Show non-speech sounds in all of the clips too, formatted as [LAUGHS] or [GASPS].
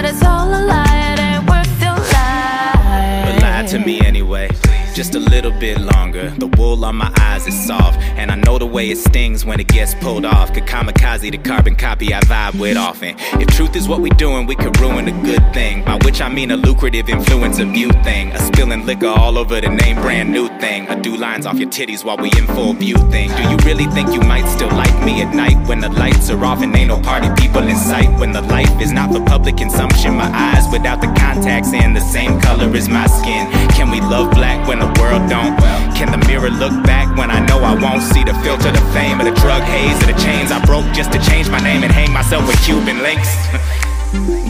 but it's all a lie. It ain't worth your life. But lie to me anyway. Just a little bit longer. The wool on my eyes is soft, and I know the way it stings when it gets pulled off. Could kamikaze the carbon copy I vibe with often. If truth is what we doing, we could ruin a good thing. By which I mean a lucrative influence of you thing. A spilling liquor all over the name brand new thing. A do lines off your titties while we in full view thing. Do you really think you might still like me at night when the lights are off and ain't no party people in sight? When the life is not for public consumption, my eyes without the contacts and the same color as my skin. Can we love black when the world don't? Can the mirror look back when I know I won't see the filter, the fame, or the drug haze, or the chains I broke just to change my name and hang myself with Cuban links? [LAUGHS]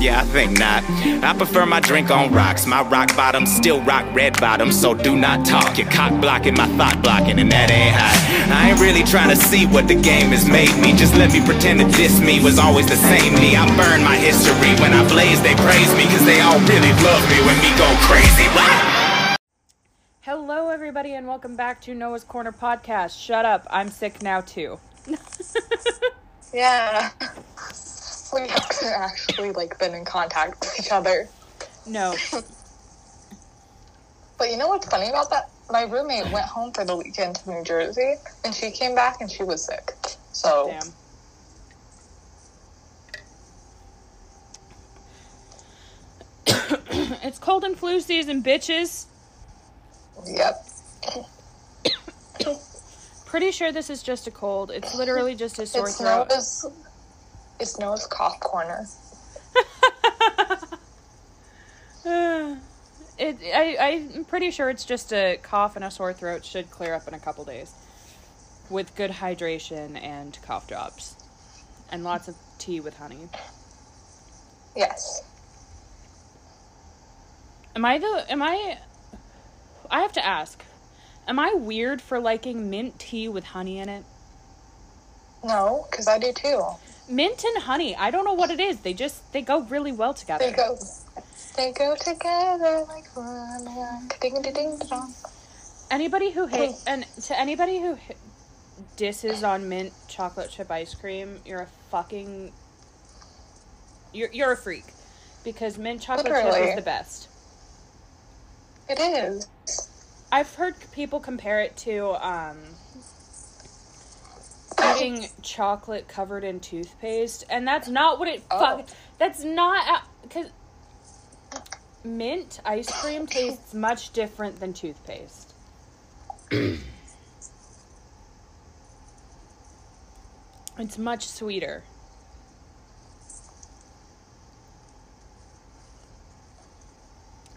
Yeah, I think not. I prefer my drink on rocks. My rock bottom still rock red bottom, so do not talk. You're cock blocking my thought blocking, and that ain't hot. I ain't really trying to see what the game has made me. Just let me pretend that this me was always the same me. I burn my history. When I blaze, they praise me, cause they all really love me when me go crazy. Hello, everybody, and welcome back to Noah's Corner podcast. Shut up, I'm sick now too. [LAUGHS] Yeah. We haven't actually like been in contact with each other. No, [LAUGHS] But you know what's funny about that? My roommate went home for the weekend to New Jersey and she came back and she was sick. So damn. [COUGHS] it's cold and flu season, bitches. Yep. Pretty sure this is just a cold. It's literally just a sore It's throat. Noah's it's Noah's cough corner. [LAUGHS] it, I, I'm pretty sure it's just a cough and a sore throat. Should clear up in a couple days, with good hydration and cough drops, and lots of tea with honey. Yes. Am I the? Am I? I have to ask. Am I weird for liking mint tea with honey in it? No, because I do too. Mint and honey. I don't know what it is. They just they go really well together. They go they go together like one ding ding ding dong. Anybody who hate and to anybody who disses on mint chocolate chip ice cream, you're a fucking you're you're a freak because mint chocolate chip is the best. It is. I've heard people compare it to um eating chocolate covered in toothpaste, and that's not what it Oh. fuck. That's not because mint ice cream tastes much different than toothpaste. [CLEARS THROAT] it's much sweeter.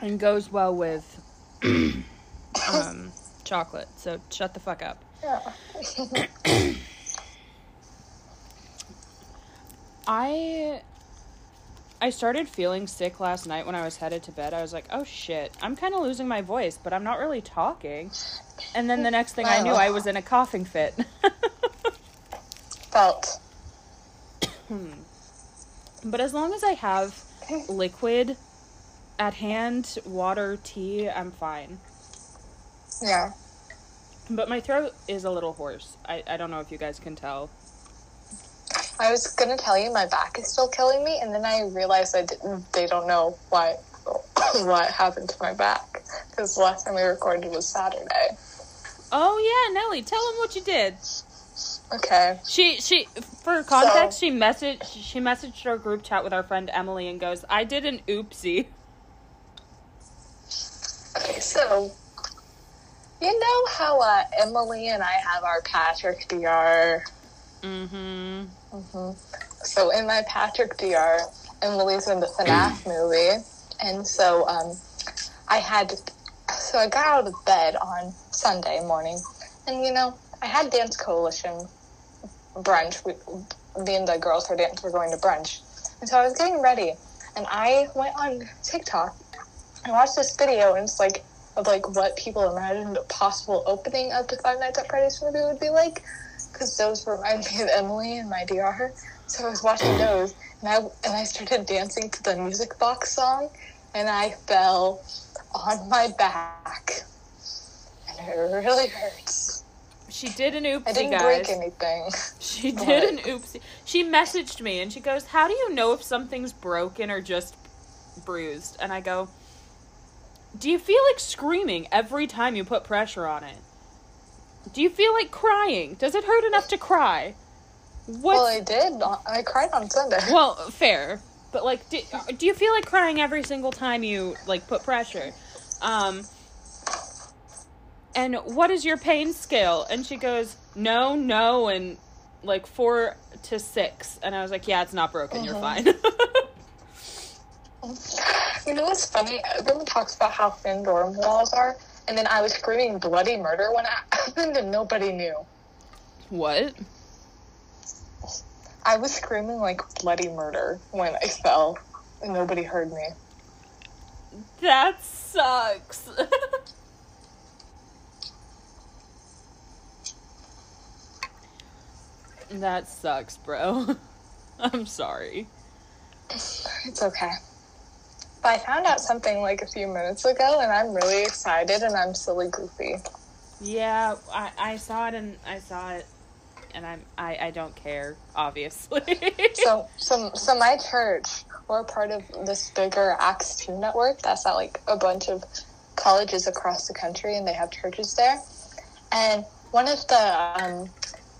And goes well with [CLEARS THROAT] um, chocolate. So shut the fuck up. Yeah. [COUGHS] I I started feeling sick last night when I was headed to bed. I was like, "Oh shit, I'm kind of losing my voice, but I'm not really talking." And then the next thing I knew, I was in a coughing fit. Felt. [LAUGHS] but as long as I have liquid at hand, water, tea, I'm fine. Yeah. But my throat is a little hoarse. I, I don't know if you guys can tell. I was gonna tell you my back is still killing me, and then I realized I didn't. They don't know why [COUGHS] what happened to my back because the last time we recorded was Saturday. Oh yeah, Nelly, tell them what you did. Okay. She she for context, she messaged she messaged our group chat with our friend Emily and goes, "I did an oopsie." [LAUGHS] Okay. So, you know how uh, Emily and I have our Patrick DR. Mm-hmm. So in my Patrick DR, Emily's in the FNAF [CLEARS THROAT] movie, and so um, I had. So I got out of bed on Sunday morning, and you know I had Dance Coalition brunch. We, me and the girls for dance were going to brunch, and so I was getting ready, and I went on TikTok and watched this video, and it's like of like what people imagined a possible opening of the Five Nights at Freddy's movie would be like, because those remind me of Emily and my DR. So I was watching mm. those, and I and I started dancing to the music box song, and I fell on my back, and it really hurts. She did an oopsie, I didn't guys. break anything. [LAUGHS] She [LAUGHS] did an oopsie. She messaged me and she goes, "How do you know if something's broken or just bruised, and I go, "Do you feel like screaming every time you put pressure on it? Do you feel like crying? Does it hurt enough to cry?" What? Well, I did. I cried on Sunday. [LAUGHS] Well, fair, but like, do, do you feel like crying every single time you like put pressure? Um, and what is your pain scale? And she goes, no, no, and like four to six. And I was like, yeah, it's not broken. You're fine. [LAUGHS] [LAUGHS] You know what's funny? Everyone talks about how thin dorm walls are, and then I was screaming bloody murder when it [LAUGHS] happened, and nobody knew. what? I was screaming like bloody murder when I fell, and nobody heard me. That sucks. [LAUGHS] that sucks, bro. [LAUGHS] I'm sorry. It's okay. But I found out something like a few minutes ago, and I'm really excited, and I'm silly goofy. Yeah, I, I saw it and I saw it, and I'm I, I don't care, obviously. So, [LAUGHS] so, so my church, we're part of this bigger Acts Two network. That's at like a bunch of colleges across the country, and they have churches there. And one of the um,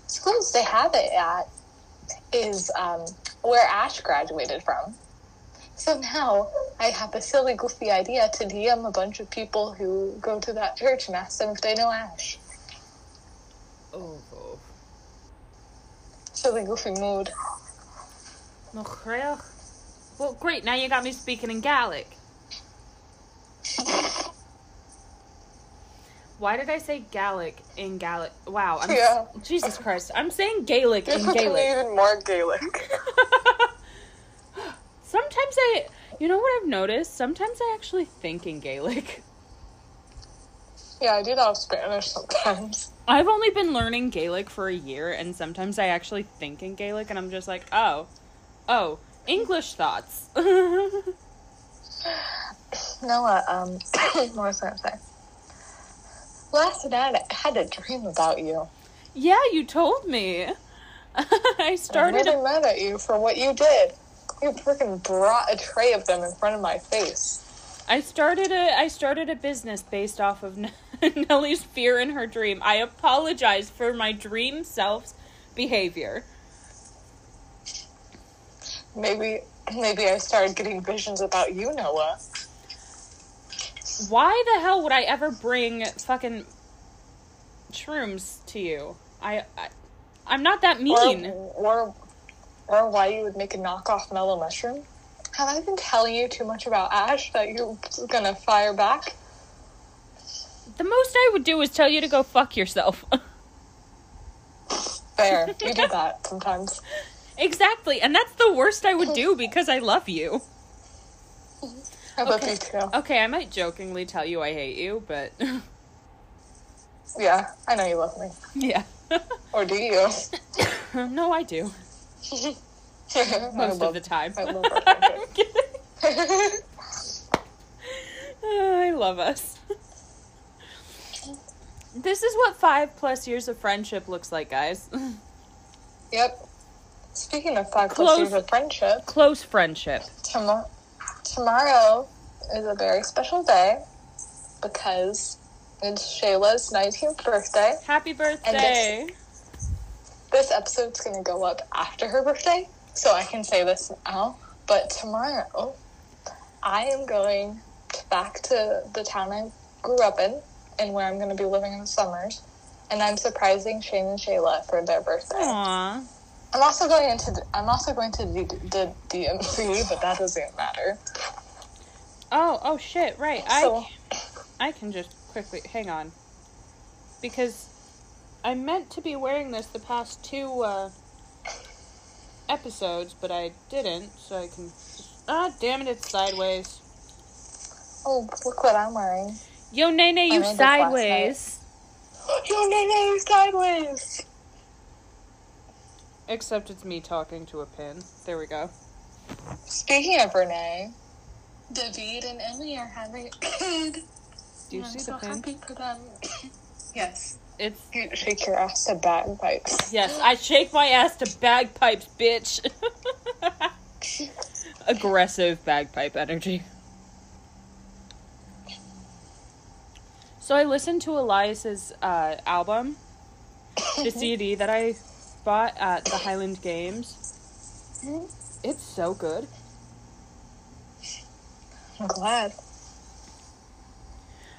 schools they have it at is um, where Ash graduated from. So now I have a silly, goofy idea to DM a bunch of people who go to that church and ask them if they know Ash. oh, oh. Silly, goofy mood. oh. Well, well, great. Now you got me speaking in Gallic. [LAUGHS] Why did I say Gallic in Gallic? Wow, I'm, Yeah. Jesus Christ! I'm saying Gaelic in [LAUGHS] Gaelic. even more Gaelic. [LAUGHS] Sometimes I, you know what I've noticed? Sometimes I actually think in Gaelic. yeah, I do that with Spanish sometimes. I've only been learning Gaelic for a year, and sometimes I actually think in Gaelic, and I'm just like, oh, oh, English thoughts. [LAUGHS] Noah, um, [COUGHS] what was I gonna say? Last night I had a dream about you. yeah, you told me. [LAUGHS] I started. I'm really A, mad at you for what you did. You freaking brought a tray of them in front of my face. I started a. I started a business based off of N- [LAUGHS] Nellie's fear in her dream. I apologize for my dream self's behavior. Maybe, maybe I started getting visions about you, Noah. Why the hell would I ever bring fucking shrooms to you? I, I I'm not that mean. Or, or, or why you would make a knockoff mellow mushroom? Have I been telling you too much about Ash that you're gonna fire back? The most I would do is tell you to go fuck yourself. [LAUGHS] Fair, you do that sometimes. exactly, and that's the worst I would do because I love you. I love Okay. you too. Okay, I might jokingly tell you I hate you, but Yeah, I know you love me. [LAUGHS] yeah. Or do you? [LAUGHS] no, I do. I [LAUGHS] Most love, of the time. I love friendship. [LAUGHS] I love us. This is what five plus years of friendship looks like, guys. [LAUGHS] yep. Speaking of five Close. plus years of friendship, Close friendship. Tomorrow, tomorrow is a very special day because it's Shayla's 19th birthday. Happy birthday. This episode's going to go up after her birthday, so I can say this now. But tomorrow, I am going back to the town I grew up in and where I'm going to be living in the summers. And I'm surprising Shane and Shayla for their birthday. Aw. I'm also going into the, I'm also going to the, the DMV, but that doesn't matter. Oh, oh shit, right. So- I I can just quickly hang on. Because I meant to be wearing this the past two uh episodes, but I didn't, so I can Ah, damn it, it's sideways. Oh, look what I'm wearing. Yo, Nene, you made this sideways. [GASPS] Yo, Nene, you sideways. Except it's me talking to a pin. There we go. Speaking of Renee, David and Emily are having a kid. Do you I'm see so the pin? happy for them. [COUGHS] yes. It's You shake your ass to bagpipes. yes, I shake my ass to bagpipes, bitch. [LAUGHS] Aggressive bagpipe energy. So I listened to Elias's uh, album, the [LAUGHS] CD that I bought at the Highland Games. It's so good. I'm glad.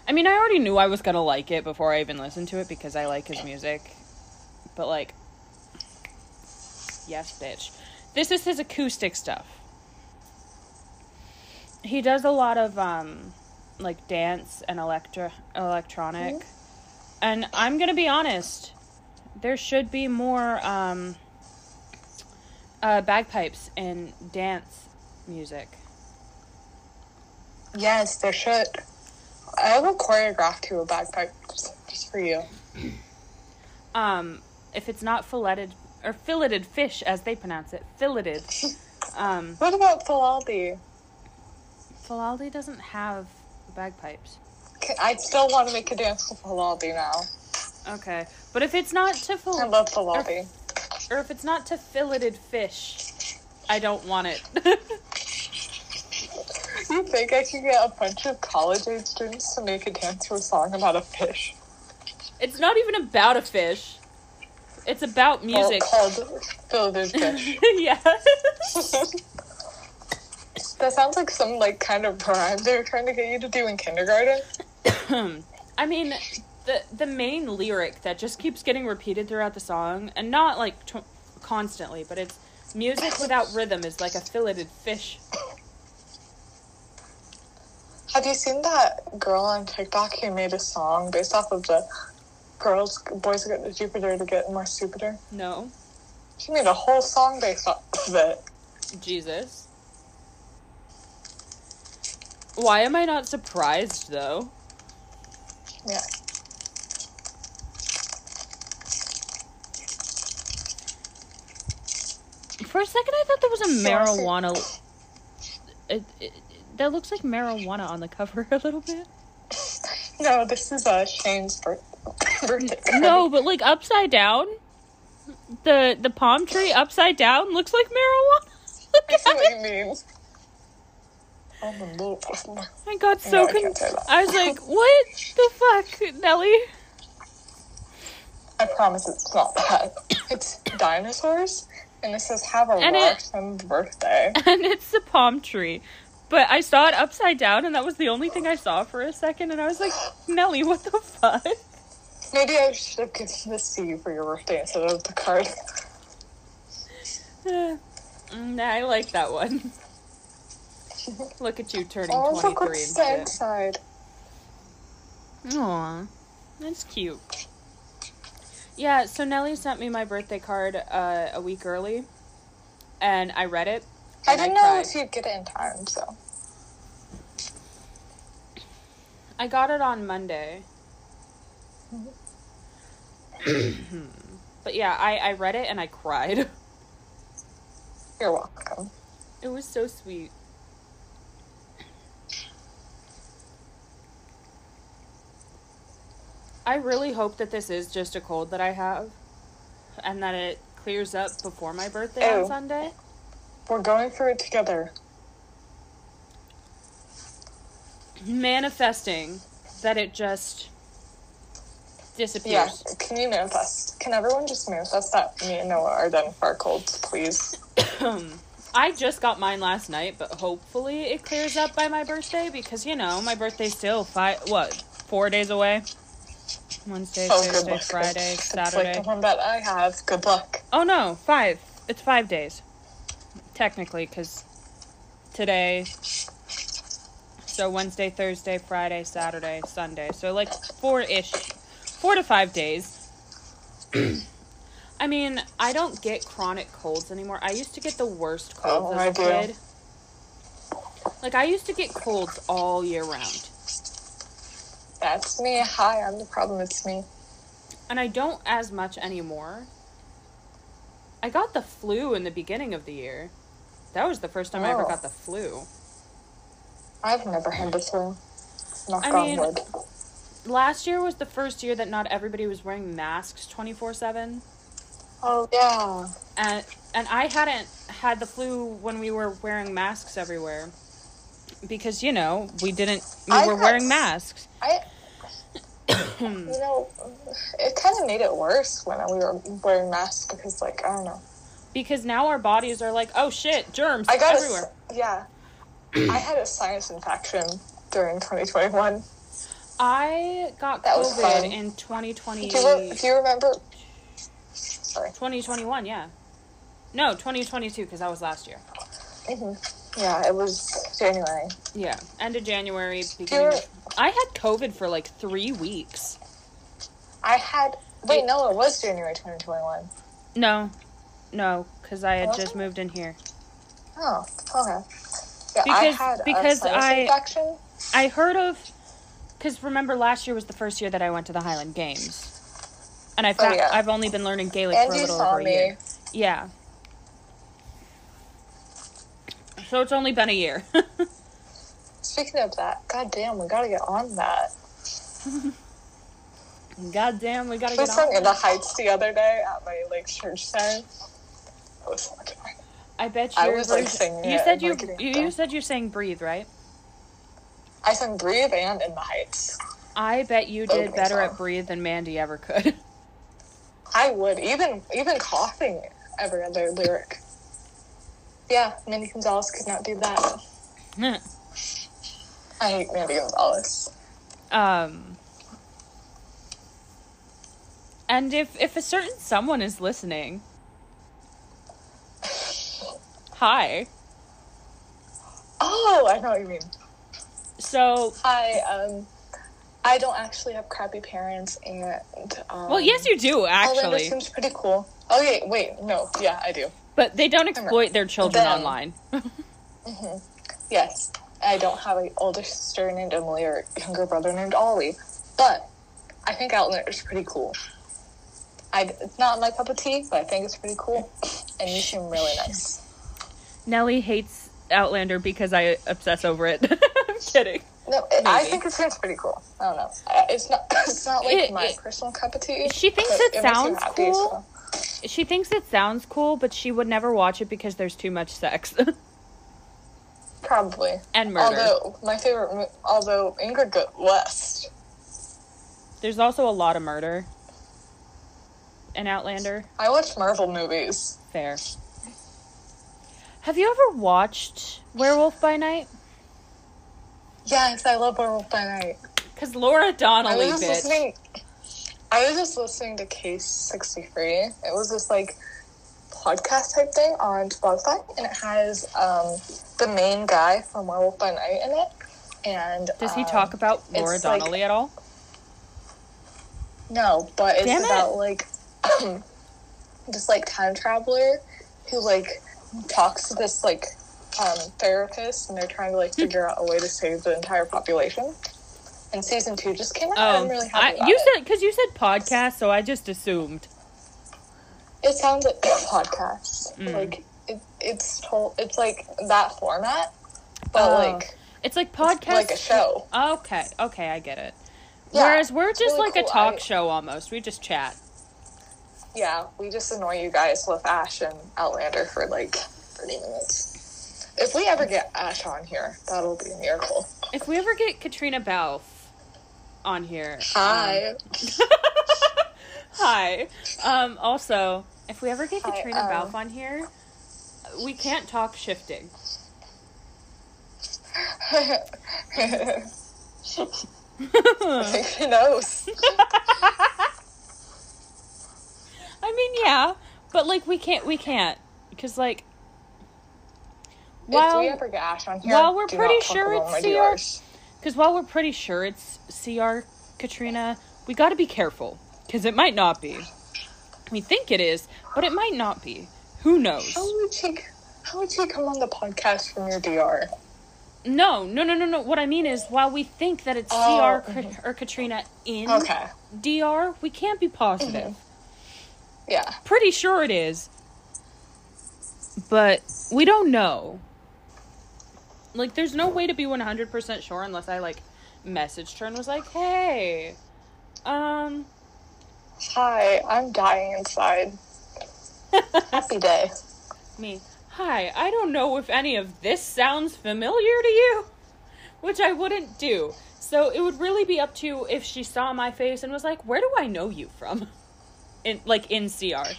I mean, I already knew I was gonna like it before I even listened to it because I like his music. But like, yes, bitch. This is his acoustic stuff. He does a lot of um, like dance and electro electronic, and I'm gonna be honest. There should be more um, uh, bagpipes in dance music. Yes, there should. I will choreograph to a bagpipe just, just for you. um, if it's not filleted or filleted fish as they pronounce it, filleted. Um, What about Falaldi? Falaldi doesn't have bagpipes. I still want to make a dance to Falaldi now. Okay, but if it's not to I fill, love Falaldi. or if it's not to filleted fish, I don't want it. [LAUGHS] You think I could get a bunch of college age students to make a dance to a song about a fish? it's not even about a fish. It's about music. Well, called Filled [LAUGHS] Fish. yeah. that sounds like some like kind of rhyme they were trying to get you to do in kindergarten. [CLEARS THROAT] I mean, the the main lyric that just keeps getting repeated throughout the song, and not like t- constantly, but it's music without rhythm is like a filleted fish. Have you seen that girl on TikTok who made a song based off of the girls boys get Jupiter to get more stupider? No, She made a whole song based off of it. Jesus. Why am I not surprised though? Yeah. For a second, I thought there was a So I see- marijuana. It, it, that looks like marijuana on the cover [LAUGHS] a little bit. No, this is uh, Shane's birth- [LAUGHS] birthday. No, but like upside down. The the palm tree upside down looks like marijuana. [LAUGHS] Look I see at what it. you mean. Oh, my lord. I got so No, I con- can't say that. I was like, "What the fuck, Nelly?" I promise it's not that. It's dinosaurs, and it says "Have a And it- birthday." And it's the palm tree, but I saw it upside down, and that was the only thing I saw for a second. And I was like, "Nelly, what the fuck?" Maybe I should have given this to you for your birthday instead of the card. [SIGHS] nah, I like that one. Look at you turning Oh, twenty look three what's and shit. inside. Aw, that's cute. Yeah, so Nelly sent me my birthday card uh, a week early, and I read it. I didn't know if you'd get it in time, so. I got it on Monday. Mm-hmm. [CLEARS THROAT] but yeah, I, I read it and I cried. [LAUGHS] You're welcome. It was so sweet. I really hope that this is just a cold that I have and that it clears up before my birthday on oh. Sunday. We're going through it together. Manifesting that it just Yeah, disappears. can you manifest? Can everyone just manifest that me and Noah are done for our colds, please? [COUGHS] I just got mine last night, but hopefully it clears up by my birthday because you know my birthday's still five what four days away. Wednesday, Oh, Thursday. Friday, It's Saturday. like the one that I have. Good luck. Oh no, five. It's five days, technically, because today. So Wednesday, Thursday, Friday, Saturday, Sunday. So like four ish, four to five days. [CLEARS THROAT] I mean, I don't get chronic colds anymore. I used to get the worst oh, colds Oh, as I a do. kid. Like I used to get colds all year round. That's me. Hi, I'm the problem. It's me. and I don't as much anymore. I got the flu in the beginning of the year. That was the first time I ever Oh. got the oh. flu. I've never had the flu. Knock I mean- wood. Last year was the first year that not everybody was wearing masks 24 7. Oh, yeah. and and I hadn't had the flu when we were wearing masks everywhere because you know we didn't we I were had wearing masks. I, you know, it kind of made it worse when we were wearing masks because, like, I don't know. Because now our bodies are like, oh shit, germs I got a everywhere. yeah. I had a sinus infection during 2021. I got That COVID in 2020, Do you, re- do you remember? Sorry. 2021, yeah. No, 2022 because that was last year. hmm Yeah, it was January. Yeah, end of January, beginning. Of, I had COVID for like three weeks. I had. Wait, no, it was January 2021. No, no, because I had just moved in here. Oh, okay. Yeah, I Because- had because I- infection. I heard of, because remember last year was the first year that I went to the Highland Games, and I Oh, yeah. I've only been learning Gaelic And for a little over a year. Yeah. So it's only been a year. [LAUGHS] Speaking of that, god damn, we gotta get on that. [LAUGHS] God damn, we gotta We get on. in the Heights the other day at my like church center. It was. I bet I your was, like, singing You said you, you you said you sang "Breathe," right? I sang Breathe and In the Heights. I bet you did better so- at "Breathe" than Mandy ever could. [LAUGHS] I would even even coughing every other lyric. Yeah, Mandy Gonzalez could not do that. [LAUGHS] I hate Mandy Gonzalez. um. And if if a certain someone is listening, hi. Oh, I know what you mean. So, Hi, um, I don't actually have crappy parents, and um, well, yes, you do actually. Outlander seems pretty cool. Oh wait, wait, no, yeah, I do. but they don't exploit their children Them. online. [LAUGHS] Yes, I don't have an older sister named Emily or a younger brother named Ollie, but I think Outlander is pretty cool. I, it's not my cup of tea, but I think it's pretty cool, and you seem really nice. Nellie hates Outlander because I obsess over it. [LAUGHS] I'm kidding. No, it, I think it seems pretty cool. I don't know. It's not. [LAUGHS] It's not like It- my it- personal cup of tea. She thinks it sounds happy, cool. so- She thinks it sounds cool, but she would never watch it because there's too much sex [LAUGHS] Probably. and murder. Although my favorite, although Ingrid Go- West, There's also a lot of murder in Outlander. I watch Marvel movies. Fair. Have you ever watched Werewolf by Night? Yes, I love Werewolf by Night. Because Laura Donnelly, I Donnelly, was just bitch. listening. I was just listening to Case sixty three. It was this like podcast type thing on Spotify, and it has um, the main guy from Werewolf by Night in it. And Does he um, talk about Laura it's like- Donnelly at all? No, but it's Damn it. about like [CLEARS THROAT] this like time traveler who like talks to this like um, therapist, and they're trying to like figure out a way to save the entire population. And season two just came out. Oh, I'm really happy I, you said because you said podcast, so I just assumed. It sounds like [COUGHS] a podcast. Mm. Like it, it's. It's like that format, but Oh. like It's like podcast, like a show. Okay, okay, I get it. Yeah, Whereas we're just really like a talk I- show almost. We just chat. Yeah, we just annoy you guys with Ash and Outlander for like thirty minutes. If we ever get Ash on here, that'll be a miracle. If we ever get Caitríona Balfe on here, Hi. um, [LAUGHS] hi. Um, also, if we ever get Hi, Caitríona um, Balfe on here, we can't talk shifting. I think she knows. [LAUGHS] I mean, yeah, but like we can't, we can't, because like, if while we ever get Ash on here, while we're pretty sure it's CR Because while we're pretty sure it's CR Caitríona, we got to be careful because it might not be. We think it is, but it might not be. Who knows? How would you? How would you come on the podcast from your DR? No, no, no, no, no. What I mean is, while we think that it's Oh, CR Ka- mm-hmm. or Caitríona in Okay. DR, we can't be positive. Mm-hmm. Yeah. Pretty sure it is, but we don't know. Like, there's no way to be 100% sure unless I, like, messaged her and was like, hey, um, Hi, I'm dying inside. Happy day. Me. Hi, I don't know if any of this sounds familiar to you, which I wouldn't do. So it would really be up to if she saw my face and was like, "Where do I know you from?" In like in CR.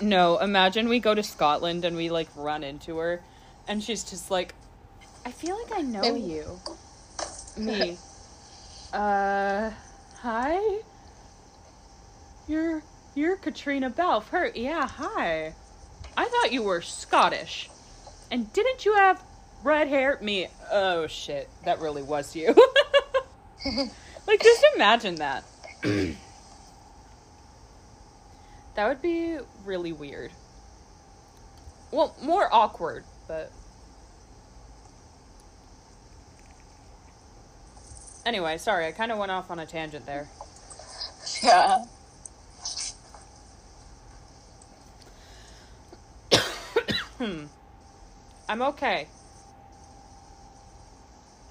No, imagine we go to Scotland and we like run into her and she's just like, "I feel like I know Maybe- you." Me. [LAUGHS] Uh, hi. You're you're Caitríona Balfe. Her, yeah, hi. I thought you were Scottish. And didn't you have red hair? Me. Oh shit, that really was you. [LAUGHS] [LAUGHS] like just imagine that. [CLEARS THROAT] that would be really weird. Well, more awkward, but Anyway, sorry, I kind of went off on a tangent there. Yeah. [COUGHS] I'm okay.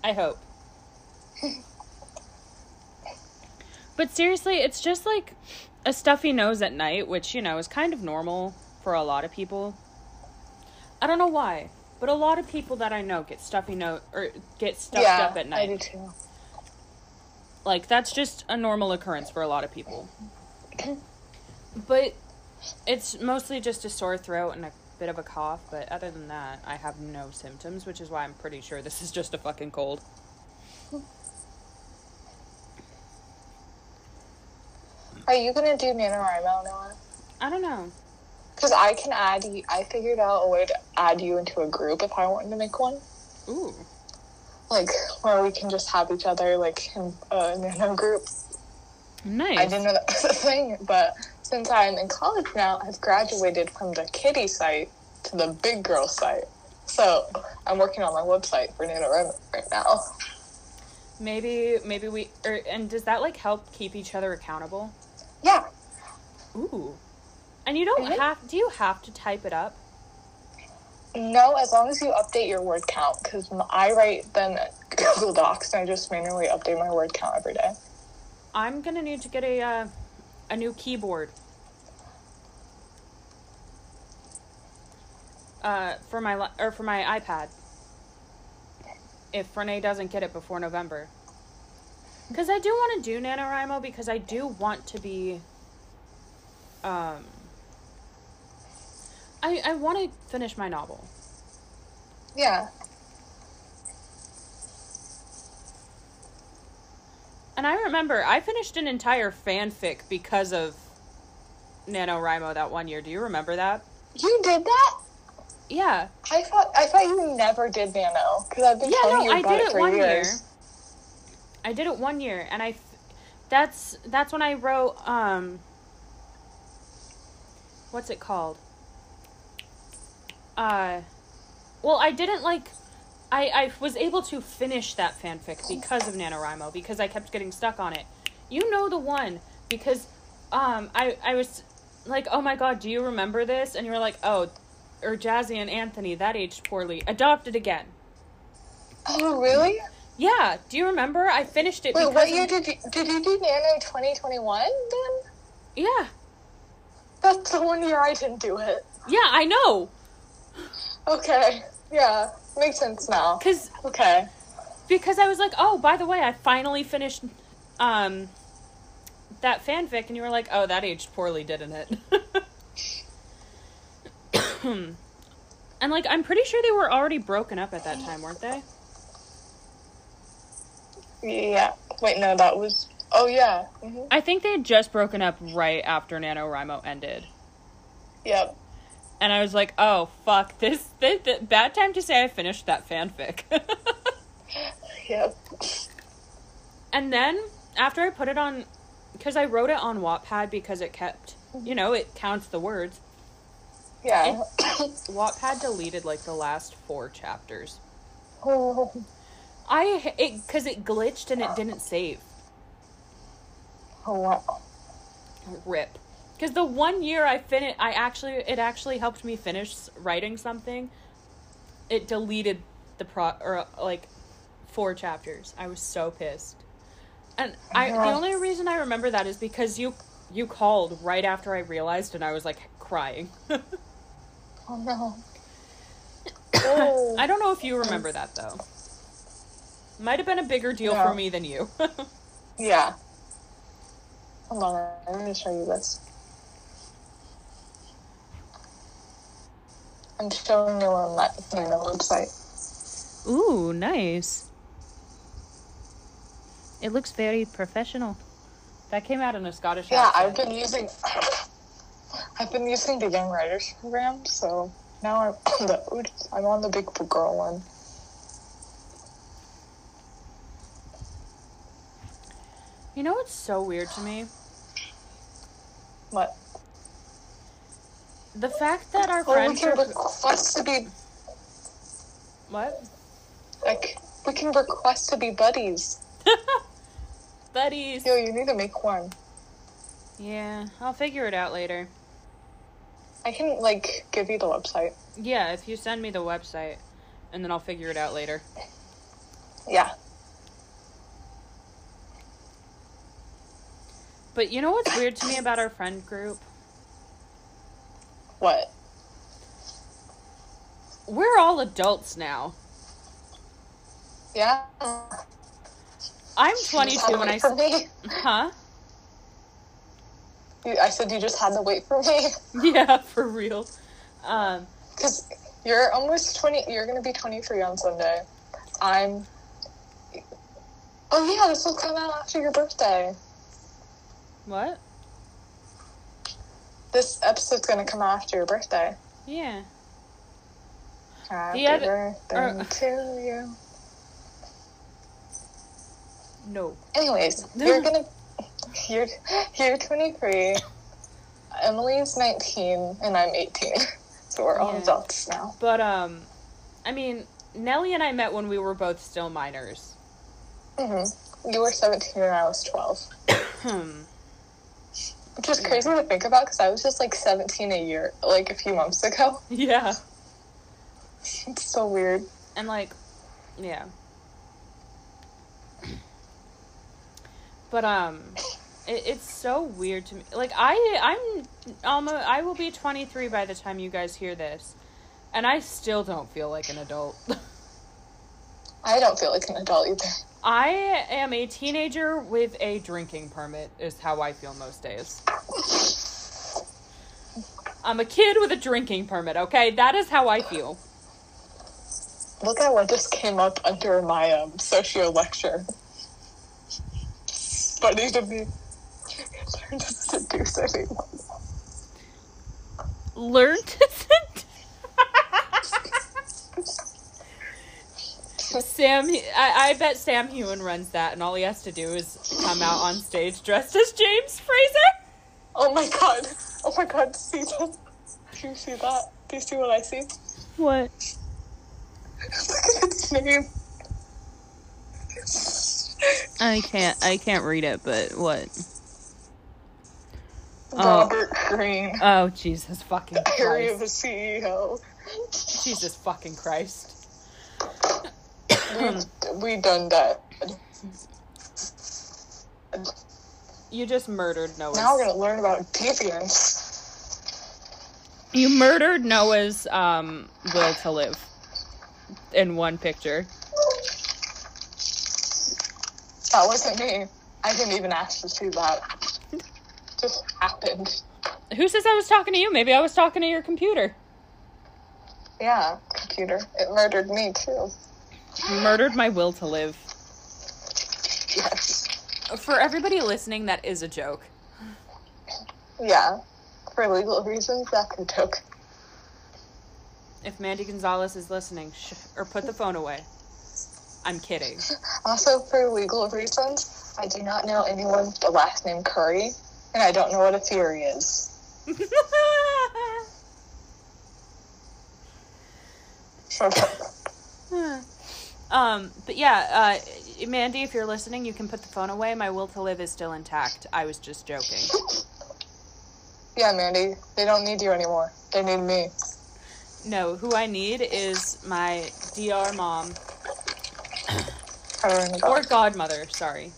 I hope. [LAUGHS] but seriously, it's just like a stuffy nose at night, which, you know, is kind of normal for a lot of people. I don't know why, but a lot of people that I know get stuffy nose or get stuffed yeah, up at night. I do too. Like that's just a normal occurrence for a lot of people. [COUGHS] But it's mostly just a sore throat and a bit of a cough, but other than that, I have no symptoms, which is why I'm pretty sure this is just a fucking cold. [LAUGHS] Are you gonna do NaNoWriMo, Noah? I don't know. Because I can add you. I figured out a way to add you into a group if I wanted to make one. Ooh. Like, where we can just have each other, like, in a nano group. Nice. I didn't know that was a thing, but since I'm in college now, I've graduated from the kiddie site to the big girl site. So I'm working on my website for NaNoWriMo right now. Maybe maybe we or and does that like help keep each other accountable? Yeah. Ooh. And you don't Mhm. have do you have to type it up? No, as long as you update your word count, because I write them [LAUGHS] Google Docs and I just manually update my word count every day. I'm going to need to get a uh, a new keyboard. Uh, for my or for my iPad. If Renee doesn't get it before November. Because I do want to do NaNoWriMo because I do want to be. Um. I I want to finish my novel. Yeah. And I remember I finished an entire fanfic because of NaNoWriMo that one year. Do you remember that? You did that? Yeah. I thought I thought you never did Nano because I've been Yeah, telling no, you I about did it it for one year. I did it one year, and I. That's that's when I wrote um. What's it called? Uh, well, I didn't like. I I was able to finish that fanfic because of NaNoWriMo because I kept getting stuck on it. You know the one because, um, I I was like, oh my god, do you remember this? And you were like, oh, or Jazzy and Anthony that aged poorly. Adopted again. Oh, really? Yeah, do you remember? I finished it. Wait, what of- year did you did you do Nano 2021 then? Yeah, That's the one year I didn't do it. yeah, I know. Okay. Yeah. Makes sense now. Cause Okay. because I was like, oh, by the way, I finally finished um that fanfic, and you were like, oh, that aged poorly, didn't it? [LAUGHS] and like, I'm pretty sure they were already broken up at that time, weren't they? Yeah. Wait, no, that was. Oh yeah. hmm I think they had just broken up right after NaNoWriMo ended. Yep. And I was like, oh, fuck, this, this, this bad time to say I finished that fanfic. [LAUGHS] Yep. And then after I put it on, because I wrote it on Wattpad because it kept, you know, it counts the words. Yeah. [COUGHS] Wattpad deleted like the last four chapters. oh, I it because it glitched and it didn't save. Oh, wow. Rip. Because the one year I finished, I actually it actually helped me finish writing something. It deleted the pro or like four chapters. I was so pissed. And I the only reason I remember that is because you you called right after I realized and I was like crying. [LAUGHS] Oh no. Oh. I don't know if you remember that though. Might have been a bigger deal No. for me than you. [LAUGHS] Yeah. Hold on, let me show you this. I'm showing you on my, my website. Ooh, nice. It looks very professional. That came out in a Scottish Yeah, I've been using [LAUGHS] I've been using the Young Writers program, so now I'm on [COUGHS] the I'm on the big girl one. You know what's so weird to me? What? The fact that our Or we friends can are request to be what? like we can request to be buddies. [LAUGHS] Buddies. Yo, you need to make one. Yeah, I'll figure it out later. I can like give you the website. Yeah, if you send me the website, and then I'll figure it out later. Yeah. But you know what's weird to me about our friend group? What? We're all adults now. Yeah. I'm 22 just had to and I for me. huh? You, I said you just had to wait for me [LAUGHS] Yeah, for real. Um, because you're almost twenty. You're gonna be twenty three on Sunday. I'm. Oh yeah, this will come out after your birthday. What? This episode's gonna come out after your birthday. Yeah. Happy other- birthday uh, to you. No. Anyways, [LAUGHS] you're gonna. You're you're twenty three. Emily's nineteen and I'm eighteen, [LAUGHS] so we're all Yeah. adults now. But um, I mean, Nellie and I met when we were both still minors. hmm You were seventeen and I was twelve. [COUGHS] Which is crazy to think about because I was just like 17 a year, like a few months ago. [LAUGHS] Yeah. It's so weird. And like, yeah. But um, it, it's so weird to me. Like I, I'm almost. I will be 23 by the time you guys hear this, and I still don't feel like an adult. [LAUGHS] I don't feel like an adult either. I am a teenager with a drinking permit. Is how I feel most days. I'm a kid with a drinking permit. Okay, that is how I feel. Look at what just came up under my um, socio lecture. Funny to me. Learn to seduce anyone. Learn to [LAUGHS] sit. [LAUGHS] Sam, I, I bet Sam Heughan runs that, and all he has to do is come out on stage dressed as James Fraser. Oh my god. Oh my god, see that? Do you see that? Do you see what I see? What? Look at its name. I can't. I can't read it. But what? Oh. Robert Greene. Oh Jesus fucking Diary of Christ! a CEO. Jesus fucking Christ! We, we done that. You just murdered Noah. Now we're gonna learn about deviance. You murdered Noah's um will to live in one picture. That wasn't me. I didn't even ask to see that. Just happened. Who says I was talking to you? Maybe I was talking to your computer. Yeah, computer. It murdered me too. Murdered my will to live. Yes. For everybody listening, that is a joke. Yeah. For legal reasons, that's a joke. If Mandy Gonzalez is listening, sh- or put the phone away. I'm kidding. Also, for legal reasons, I do not know anyone with the last name Curry, and I don't know what a theory is. [LAUGHS] [LAUGHS] um, but yeah, uh, Mandy, if you're listening, you can put the phone away. My will to live is still intact. I was just joking. yeah, Mandy, they don't need you anymore. They need me. No, who I need is my DR mom or godmother. Sorry.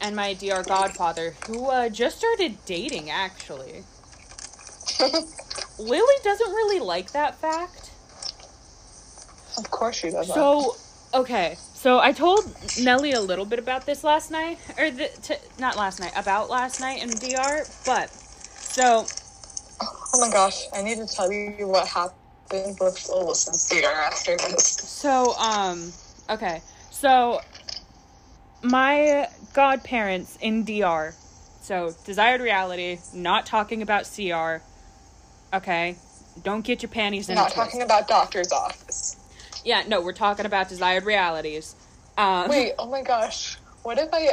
and my DR godfather, who uh, just started dating, actually. [LAUGHS] Lily doesn't really like that fact. Of course she doesn't. So, okay. So I told Nelly a little bit about this last night, or the, t- not last night, about last night in DR. But so oh my gosh, I need to tell you what happened with Alyssa's DR after this. So, um, okay. So, my godparents in DR, so desired reality, not talking about CR, okay? Don't get your panties in Not talking about doctor's office. Yeah, no, we're talking about desired realities. Um, Wait, oh my gosh. What if I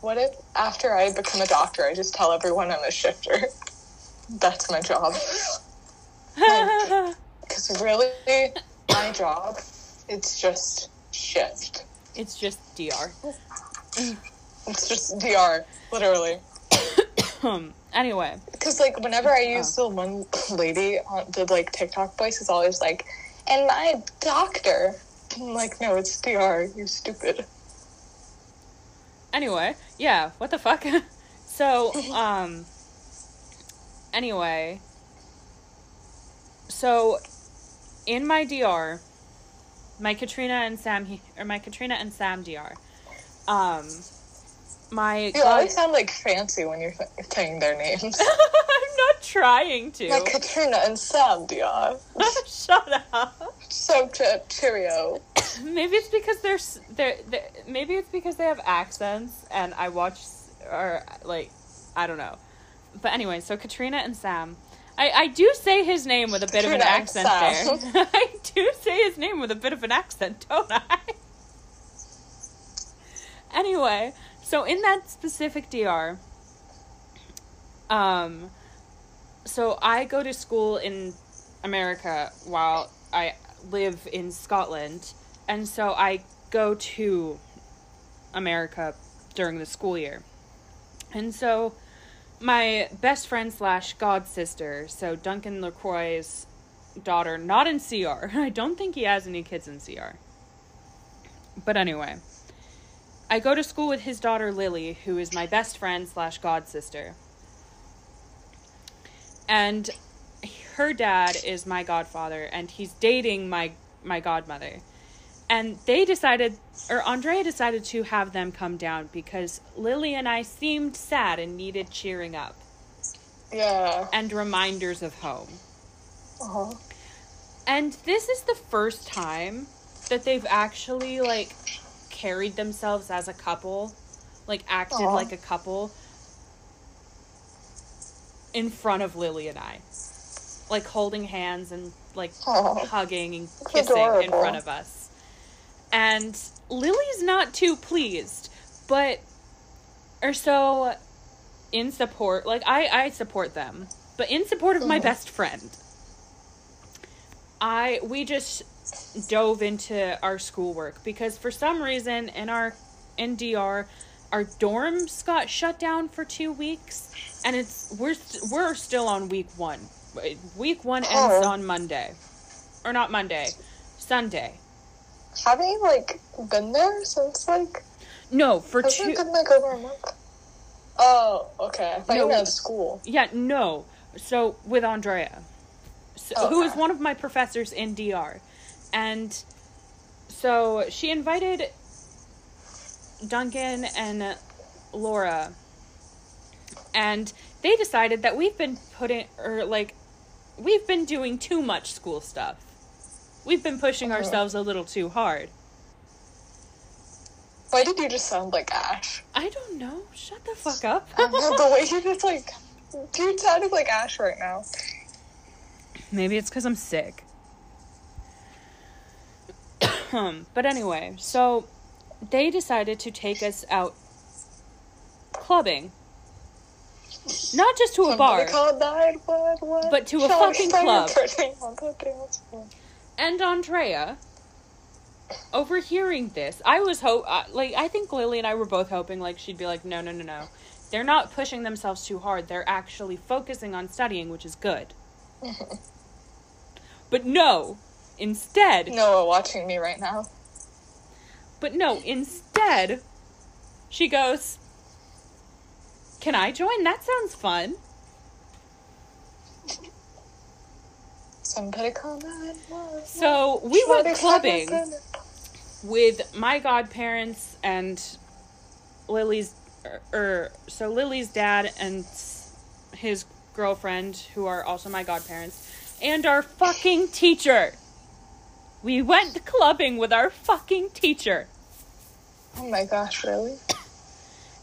what if after I become a doctor I just tell everyone I'm a shifter? [LAUGHS] That's my job. [LAUGHS] Because really, my job, it's just shift. it's just DR. It's just DR, literally. [COUGHS] Anyway, Because like whenever I use the one lady on the like TikTok voice is always like, and my doctor. I'm like, no, it's DR. You stupid. anyway, yeah, what the fuck? [LAUGHS] so, [LAUGHS] um, anyway, so in my DR, my Caitríona and Sam, he- or my Caitríona and Sam DR, um, my You god- always sound like fancy when you're saying their names. [LAUGHS] Not trying to. like Caitríona and Sam DR. [LAUGHS] Shut up. So to cheerio. [COUGHS] Maybe it's because they're, they're they're maybe it's because they have accents and I watch or like I don't know. But anyway, so Caitríona and Sam. I, I do say his name with a bit of an accent there. [LAUGHS] I do say his name with a bit of an accent, don't I? [LAUGHS] anyway, so in that specific DR, um, so I go to school in America while I live in Scotland, and so I go to America during the school year. And so my best friend slash god sister, so Duncan Lacroix's daughter, not in CR. [LAUGHS] I don't think he has any kids in CR. But anyway, I go to school with his daughter Lily, who is my best friend slash god sister. And her dad is my godfather, and he's dating my my godmother. And they decided, or Andrea decided to have them come down because Lily and I seemed sad and needed cheering up Yeah. and reminders of home. Uh-huh. And this is the first time that they've actually like carried themselves as a couple, like acted Aw. like a couple in front of Lily and I. Like holding hands and like hugging and That's kissing in front of us. And Lily's not too pleased, but or so in support like I I support them, but in support of my Mhm. best friend. I we just dove into our schoolwork because for some reason in our in DR our dorms got shut down for 2 weeks and it's we're we're still on week 1. Week 1 ends Oh. on Monday. Or not Monday. Sunday. Haven't you like been there since like No, for two it been like over a month? Oh, okay. I thought No. you meant school. Yeah, no. So with Andrea, so, who is Okay. one of my professors in DR, and so she invited Duncan and Laura, and they decided that we've been putting or like we've been doing too much school stuff. We've been pushing Uh-huh. ourselves a little too hard. Why did you just sound like Ash? I don't know. Shut the fuck up. [LAUGHS] the way you just like you sounded like Ash right now. Maybe it's because I'm sick. [COUGHS] but anyway, so they decided to take us out clubbing. Not just to a bar. Somebody called 911. But to a fucking club. turning on the dance floor. And Andrea, overhearing this, I was hope uh, like I think Lily and I were both hoping like she'd be like, no, no, no, no, they're not pushing themselves too hard. They're actually focusing on studying, which is good. [LAUGHS] but no, instead, Noah watching me right now. But no, instead, she goes, Can I join? That sounds fun. Somebody call 911. So we went clubbing with my godparents and Lily's, or, er, so Lily's dad and his girlfriend, who are also my godparents, and our fucking teacher. We went clubbing with our fucking teacher. Oh my gosh, really?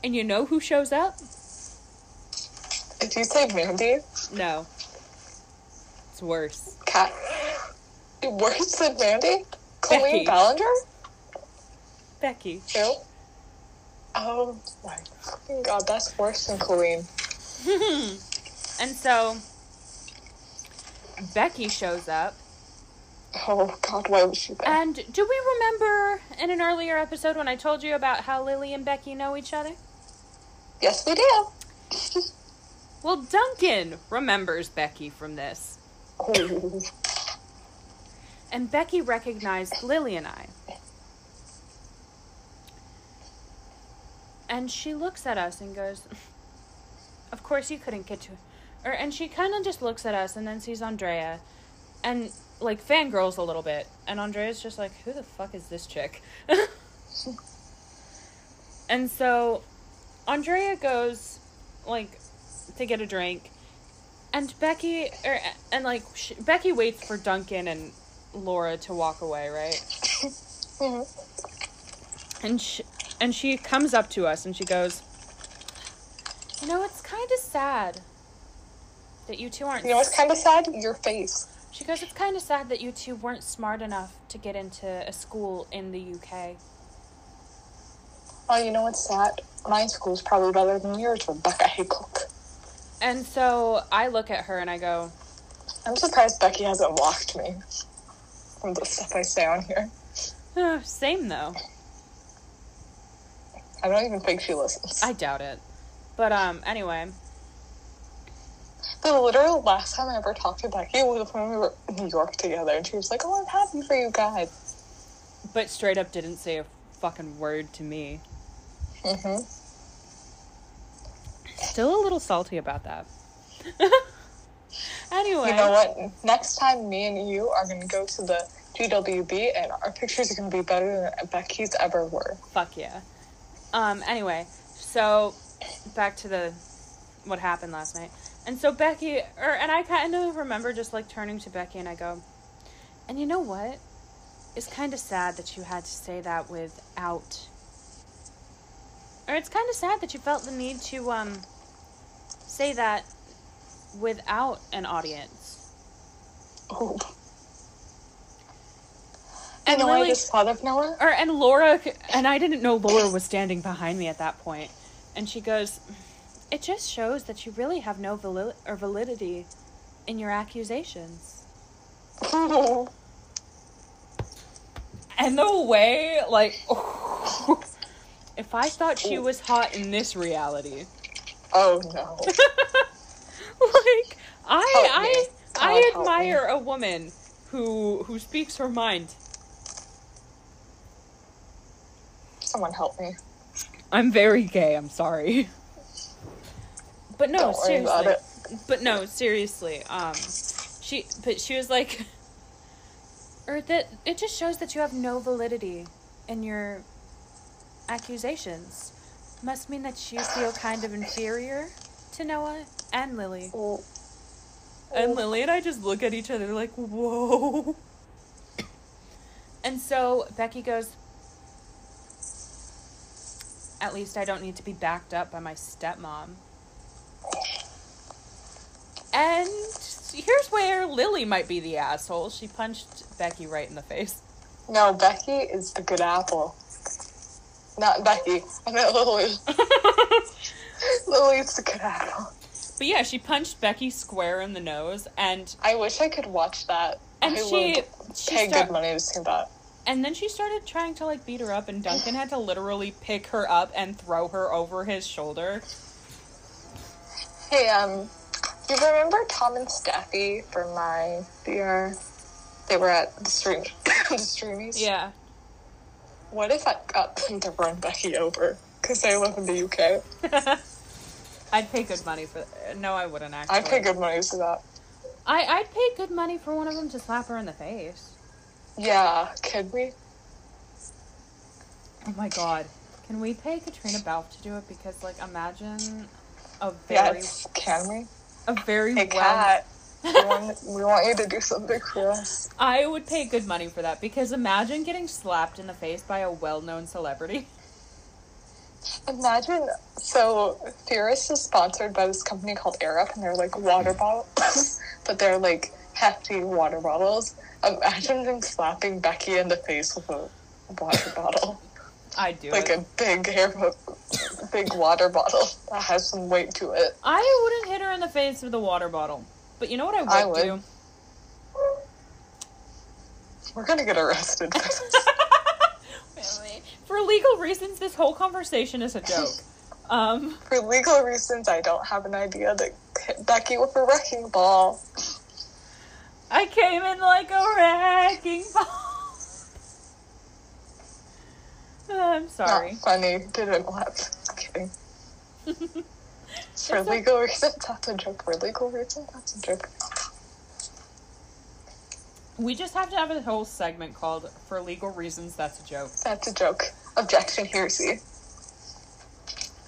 And you know who shows up? Did you say Mandy? No. It's worse. Cat. Worse than Mandy? Colleen Ballinger? Becky. Who? Oh my fucking god, that's worse than Colleen. [LAUGHS] And so Becky shows up. Oh god, why was she there? And do we remember in an earlier episode when I told you about how Lily and Becky know each other? yes, we do. [LAUGHS] Well, Duncan remembers Becky from this. Oh, [LAUGHS] And Becky recognized Lily and I. And she looks at us and goes, [LAUGHS] Of course you couldn't get to or and she kind of just looks at us and then sees Andrea and like fangirls a little bit. And Andrea's just like, Who the fuck is this chick? [LAUGHS] and so Andrea goes like to get a drink and Becky or and like sh- Becky waits for Duncan and Laura to walk away, right? Mm-hmm. And she, and she comes up to us and she goes, "You know, it's kind of sad that you two aren't." you know it's kind of sad? Your face. She goes, "It's kind of sad that you two weren't smart enough to get into a school in the UK." Oh, you know what's sad? My school's probably better than yours, Rebecca Haycock. And so I look at her and I go, I'm surprised Becky hasn't blocked me from the stuff I say on here. "Uh, "Same though." I don't even think she listens. I doubt it. But um, anyway, The literal last time I ever talked to Becky was when we were in New York together, and she was like, "Oh, I'm happy for you guys." but straight up didn't say a fucking word to me. hmm Still a little salty about that. [LAUGHS] anyway, You know what? Next time, me and you are gonna go to the GWB, and our pictures are gonna be better than Becky's ever were. Fuck yeah. Um, anyway, so back to the what happened last night. And so Becky or and I kind of remember just like turning to Becky and I go, "And you know what? It's kind of sad that you had to say that without or it's kind of sad that you felt the need to um say that without an audience." Oh. And you know, I just thought of Noah. or and Laura and I didn't know Laura was standing behind me at that point, and she goes, "It just shows that you really have no vali- or validity in your accusations." And the way, like, [LAUGHS] if I thought she was hot in this reality, oh no. [LAUGHS] like I I I admire a woman who who speaks her mind. Someone help me. I'm very gay. I'm sorry. [LAUGHS] But no, Don't worry about seriously. But no, seriously. Um, she, but she was like, [LAUGHS] or that it just shows that you have no validity in your accusations. Must mean that you feel kind of inferior to Noah and Lily. Oh. And Lily and I just look at each other like, whoa. [COUGHS] And so Becky goes, At least I don't need to be backed up by my stepmom. And here's where Lily might be the asshole. She punched Becky right in the face. No, Becky is the good apple. Not Becky. I meant Lily. [LAUGHS] Lily's the good apple. But yeah, she punched Becky square in the nose, and I wish I could watch that. and I she she pay start- good money to see that. And then she started trying to like beat her up, and Duncan had to literally pick her up and throw her over his shoulder. Hey, um, do you remember Tom and Steffi from my VR? They were at the stream, [COUGHS] the streamies. Yeah. What if I got them to run Becky over? Because they live in the UK. [LAUGHS] I'd pay good money for. No, I wouldn't actually. I'd pay good money for that. I I'd pay good money for one of them to slap her in the face. Yeah, could we? Oh my god. Can we pay Caitríona Balfe to do it? Because like imagine a very Yes, can we? a very Hey, well Kat, we want, we want you to do something for us. I would pay good money for that because imagine getting slapped in the face by a well known celebrity. Imagine, so Furious is sponsored by this company called Air Up, and they're like water bottles, [LAUGHS] but they're like hefty water bottles. Imagine them slapping Becky in the face with a water bottle, I'd do like it. a big hair, big water bottle that has some weight to it. I wouldn't hit her in the face with a water bottle. But you know what I would, I would. do? We're gonna get arrested. for this. [LAUGHS] For legal reasons, this whole conversation is a joke. [LAUGHS] Um, For legal reasons, I don't have an idea to hit Becky with a wrecking ball. I came in like a wrecking ball. [LAUGHS] I'm sorry. Not funny. Didn't laugh. Kidding. For [LAUGHS] It's legal reasons, that's a joke. For legal reasons, that's a joke. We just have to have a whole segment called "For Legal Reasons." That's a joke. That's a joke. Objection, heresy.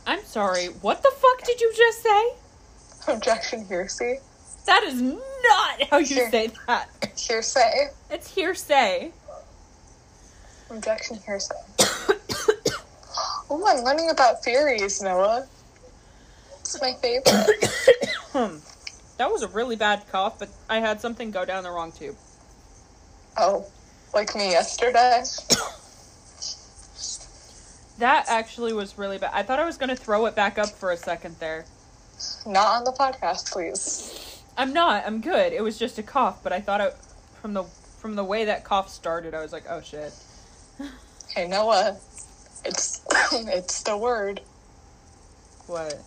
I'm sorry. What the fuck did you just say? Objection, heresy. That is not how you say that. Hearsay. It's hearsay. Objection, hearsay. Oh, I'm learning about theories, Noah. It's my favorite. [COUGHS] That was a really bad cough, but I had something go down the wrong tube. oh, like me yesterday. [COUGHS] That actually was really bad. I thought I was going to throw it back up for a second there. Not on the podcast, please. I'm not. I'm good. It was just a cough, but I thought it from the from the way that cough started, I was like, "Oh shit." Hey, Noah. [LAUGHS] It's the word. What?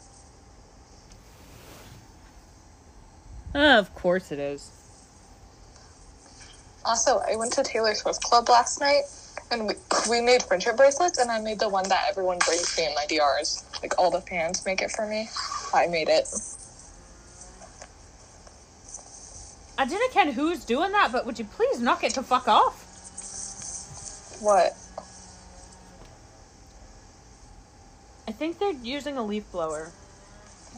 Uh, of course it is. Also, I went to Taylor Swift Club last night, and we, we made friendship bracelets, and I made the one that everyone brings me in my DRs. Like, all the fans make it for me. I made it. I didn't ken who's doing that, but would you please knock it to fuck off? What? I think they're using a leaf blower,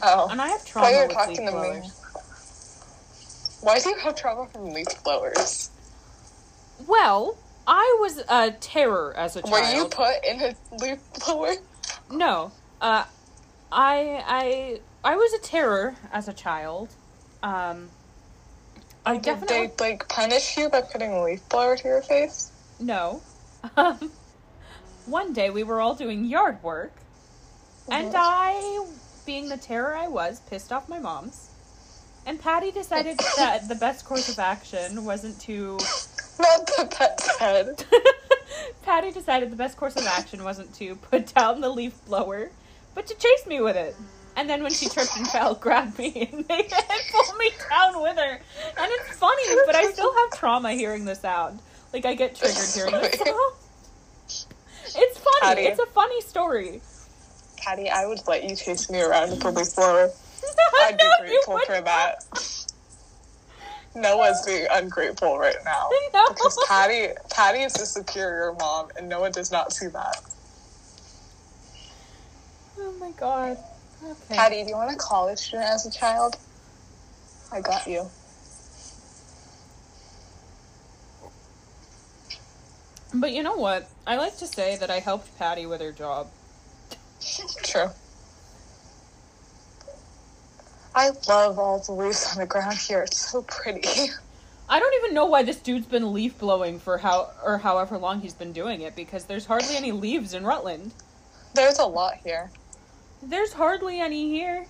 Oh. and I have trauma with leaf blowers. Why do you have trauma from leaf blowers? Well, I was a terror as a child. Were you put in a leaf blower? No. Uh I I I was a terror as a child. Um I Did definitely they, like, punish you by putting a leaf blower to your face? no. Um [LAUGHS] one day we were all doing yard work and. I being the terror I was pissed off my mom's. And Patty decided [LAUGHS] that the best course of action wasn't to [LAUGHS] Not the pet's head. [LAUGHS] Patty decided the best course of action wasn't to put down the leaf blower, but to chase me with it. And then when she tripped and fell, grabbed me and and pull me down with her. And it's funny, but I still have trauma hearing the sound. Like I get triggered hearing the sound. It's funny. Patty. It's a funny story. Patty, I would let you chase me around leaf blower. [LAUGHS] I'd be grateful for that. Noah's being ungrateful right now. [LAUGHS] No. Because Patty Patty is the superior mom and Noah does not see that. Oh my god. Okay. Patty, do you want a college student as a child? I got you. But you know what? I like to say that I helped Patty with her job. True. I love all the leaves on the ground here. It's so pretty. [LAUGHS] I don't even know why this dude's been leaf blowing for how or however long he's been doing it because there's hardly any leaves in Rutland. There's a lot here. There's hardly any here.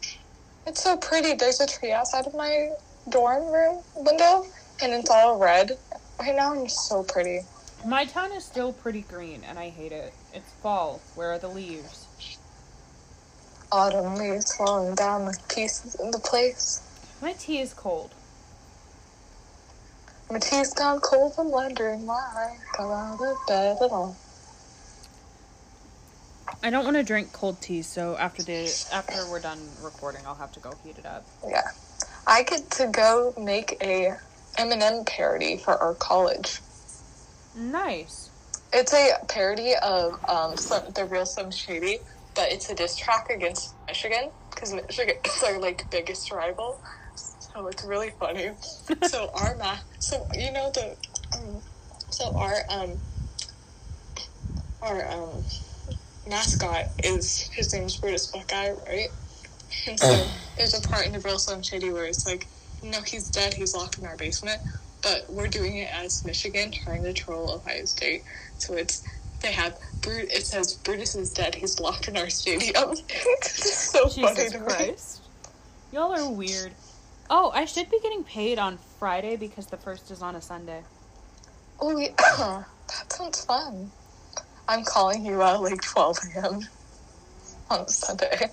It's so pretty. There's a tree outside of my dorm room window, and it's all red. Right now, it's so pretty. My town is still pretty green and I hate it. It's fall. Where are the leaves? Autumn leaves falling down like pieces into place. My tea is cold. My tea's gone cold. I'm wondering why I got out of bed at all. I don't want to drink cold tea, so after the after we're done recording, I'll have to go heat it up. Yeah. I get to go make a Eminem parody for our college. Nice. It's a parody of um, Slim, the real Slim Shady, but it's a diss track against Michigan because Michigan [COUGHS] is our like biggest rival. So it's really funny. [LAUGHS] so our ma- so you know the, um, so our um, our um, mascot is his name's Brutus Buckeye, right? And so there's a part in the real Slim Shady where it's like, no, he's dead. He's locked in our basement. But we're doing it as Michigan trying to troll Ohio State. So it's they have Brut. It says Brutus is dead. He's locked in our stadium. [LAUGHS] it's so funny Jesus to me. Christ. Y'all are weird. Oh, I should be getting paid on Friday because the first is on a Sunday. Oh yeah, [COUGHS] that sounds fun. I'm calling you at like 12 a.m. on Sunday.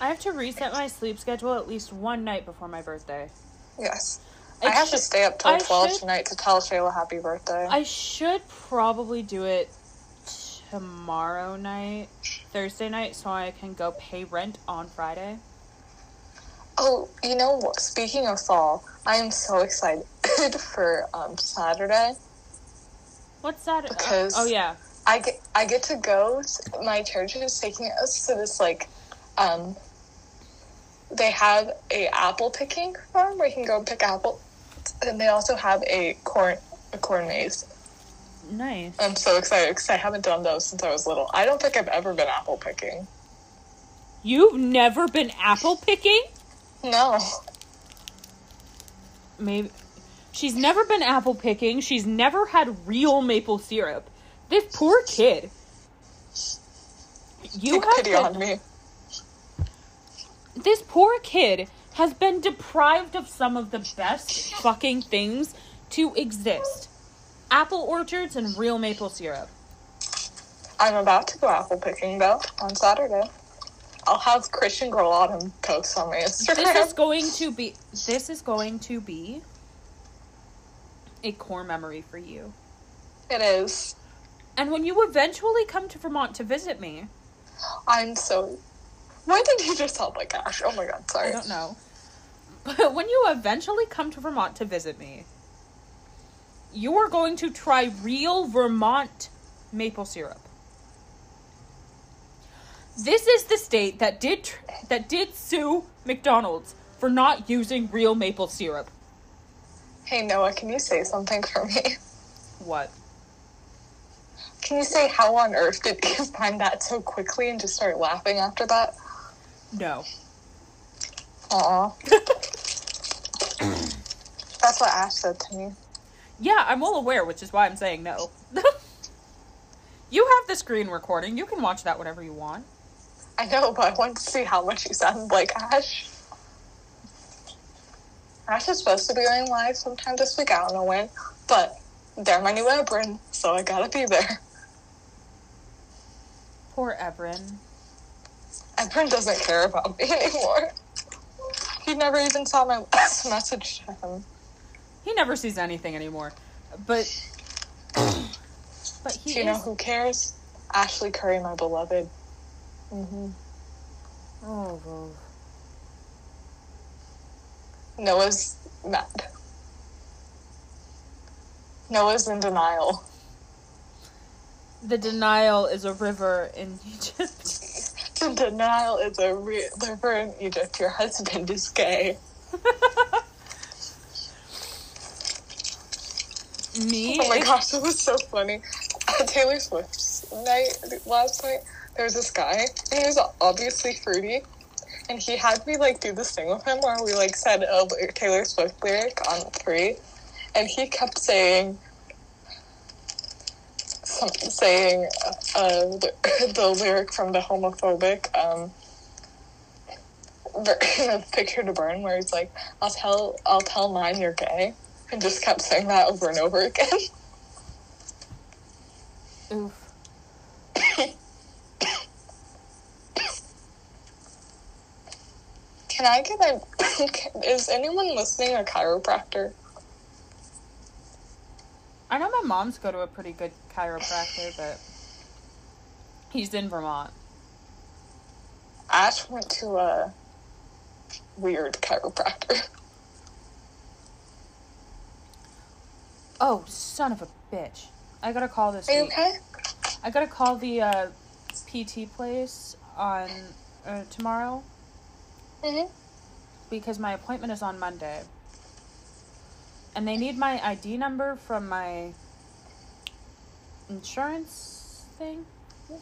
I have to reset my sleep schedule at least one night before my birthday. Yes. It I have to stay up till I 12 should- tonight to tell Shayla happy birthday. I should probably do it tomorrow night, Thursday night, so I can go pay rent on Friday. Oh, you know what? Speaking of fall, I am so excited [LAUGHS] for um, Saturday. What's that? Because- oh yeah, I get I get to go. To, my church is taking us to this like, um, they have a apple picking farm where you can go pick apple, and they also have a corn a corn maze. nice. I'm so excited because I haven't done those since I was little. I don't think I've ever been apple picking. You've never been apple picking? No. Maybe she's never been apple picking. She's never had real maple syrup. This poor kid. You Take have pity been- on me. this poor kid has been deprived of some of the best fucking things to exist. Apple orchards and real maple syrup. I'm about to go apple picking though on Saturday. I'll have Christian Girl Autumn post on my Instagram. This is going to be this is going to be a core memory for you. it is. And when you eventually come to Vermont to visit me, I'm so. Why did you just sound my gosh? Oh my god, sorry. I don't know. But [LAUGHS] when you eventually come to Vermont to visit me, you are going to try real Vermont maple syrup. This is the state that did tr- that did sue McDonald's for not using real maple syrup. Hey Noah, can you say something for me? What? Can you say how on earth did you [LAUGHS] find that so quickly and just start laughing after that? No. Aw. [LAUGHS] That's what Ash said to me. Yeah, I'm well aware, which is why I'm saying no. [LAUGHS] you have the screen recording. You can watch that whenever you want. I know, but I want to see how much you sound like Ash. Ash is supposed to be going live sometime this week. I don't know when, but they're my new Ebrin, so I gotta be there. Poor Ebrin. Ebrin doesn't care about me anymore. He never even saw my last [LAUGHS] message to him. He never sees anything anymore. But but he Do you know who cares? Ashley Curry, my beloved. hmm Oh, oh. Noah's mad. Noah's in denial. The denial is a river in Egypt. [LAUGHS] [LAUGHS] Denial is a river in Egypt. Your husband is gay. [LAUGHS] Me? Oh my gosh, it was so funny. Taylor Swift's night last night, there was this guy, and he was obviously fruity. And he had me like do this thing with him where we like said oh, a Taylor Swift lyric on three, and he kept saying, some, saying uh, the, [LAUGHS] the lyric from the homophobic um, "Picture [LAUGHS] to Burn," where he's like, "I'll tell, I'll tell mine you're gay," and just kept saying that over and over again. [LAUGHS] Oof. Can I get a? Is anyone listening a chiropractor? I know my mom's go to a pretty good chiropractor, but He's in Vermont. Ash went to a weird chiropractor. Oh, son of a bitch. I gotta call this Are you week. okay? I gotta call the uh, PT place on uh, tomorrow hmm because my appointment is on Monday. And they need my ID number from my insurance thing. [GASPS]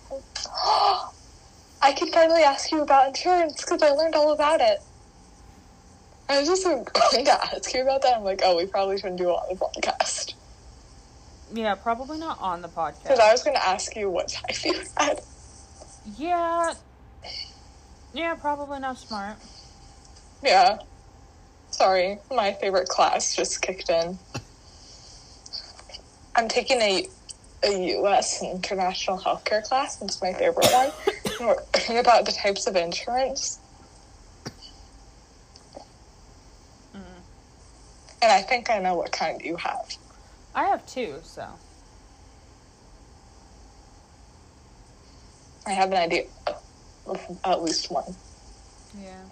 I can finally ask you about insurance because I learned all about it. I was just going to ask you about that. I'm like, oh, we probably shouldn't do it on the podcast. Yeah, probably not on the podcast. Because I was going to ask you what type you had. Yeah. Yeah, probably not smart. Yeah. Sorry, my favorite class just kicked in. I'm taking a a U.S. international healthcare class. It's my favorite one. And We're learning [COUGHS] about the types of insurance. Mm. And I think I know what kind you have. I have two, so. I have an idea of at least one. Yeah.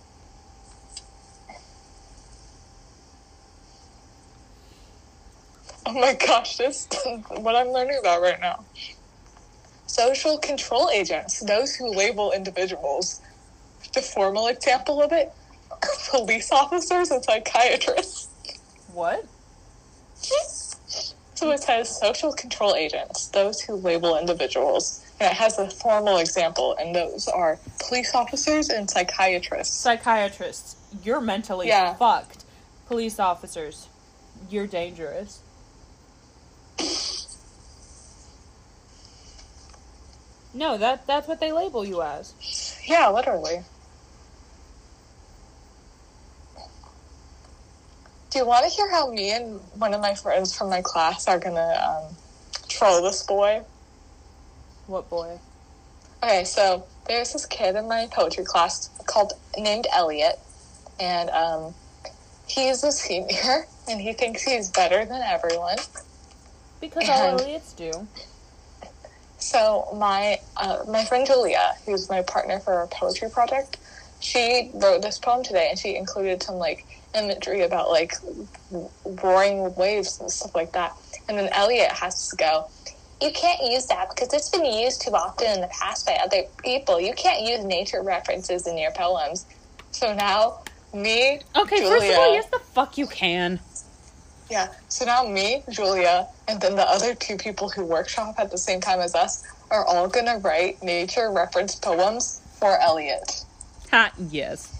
Oh my gosh, this [LAUGHS] what I'm learning about right now. Social control agents, those who label individuals. The formal example of it, [LAUGHS] police officers and psychiatrists. What? So it says social control agents, those who label individuals. And it has a formal example, and those are police officers and psychiatrists. Psychiatrists, you're mentally Yeah. fucked. Police officers, you're dangerous. No, that that's what they label you as. Yeah, literally. Do you want to hear how me and one of my friends from my class are gonna um, troll this boy? What boy? Okay, so there's this kid in my poetry class called named Elliot, and um, he's a senior, [LAUGHS] and he thinks he's better than everyone. Because [CLEARS THROAT] all And- Elliot's do. So my uh, my friend Julia, who's my partner for our poetry project, she wrote this poem today, and she included some like imagery about like roaring waves and stuff like that. And then Elliot has to go. You can't use that because it's been used too often in the past by other people. You can't use nature references in your poems. So now me, Okay, Julia, first of all, yes, the fuck you can. Yeah. So now me, Julia, and then the other two people who workshop at the same time as us are all gonna write nature reference poems for Elliot. Ha, yes.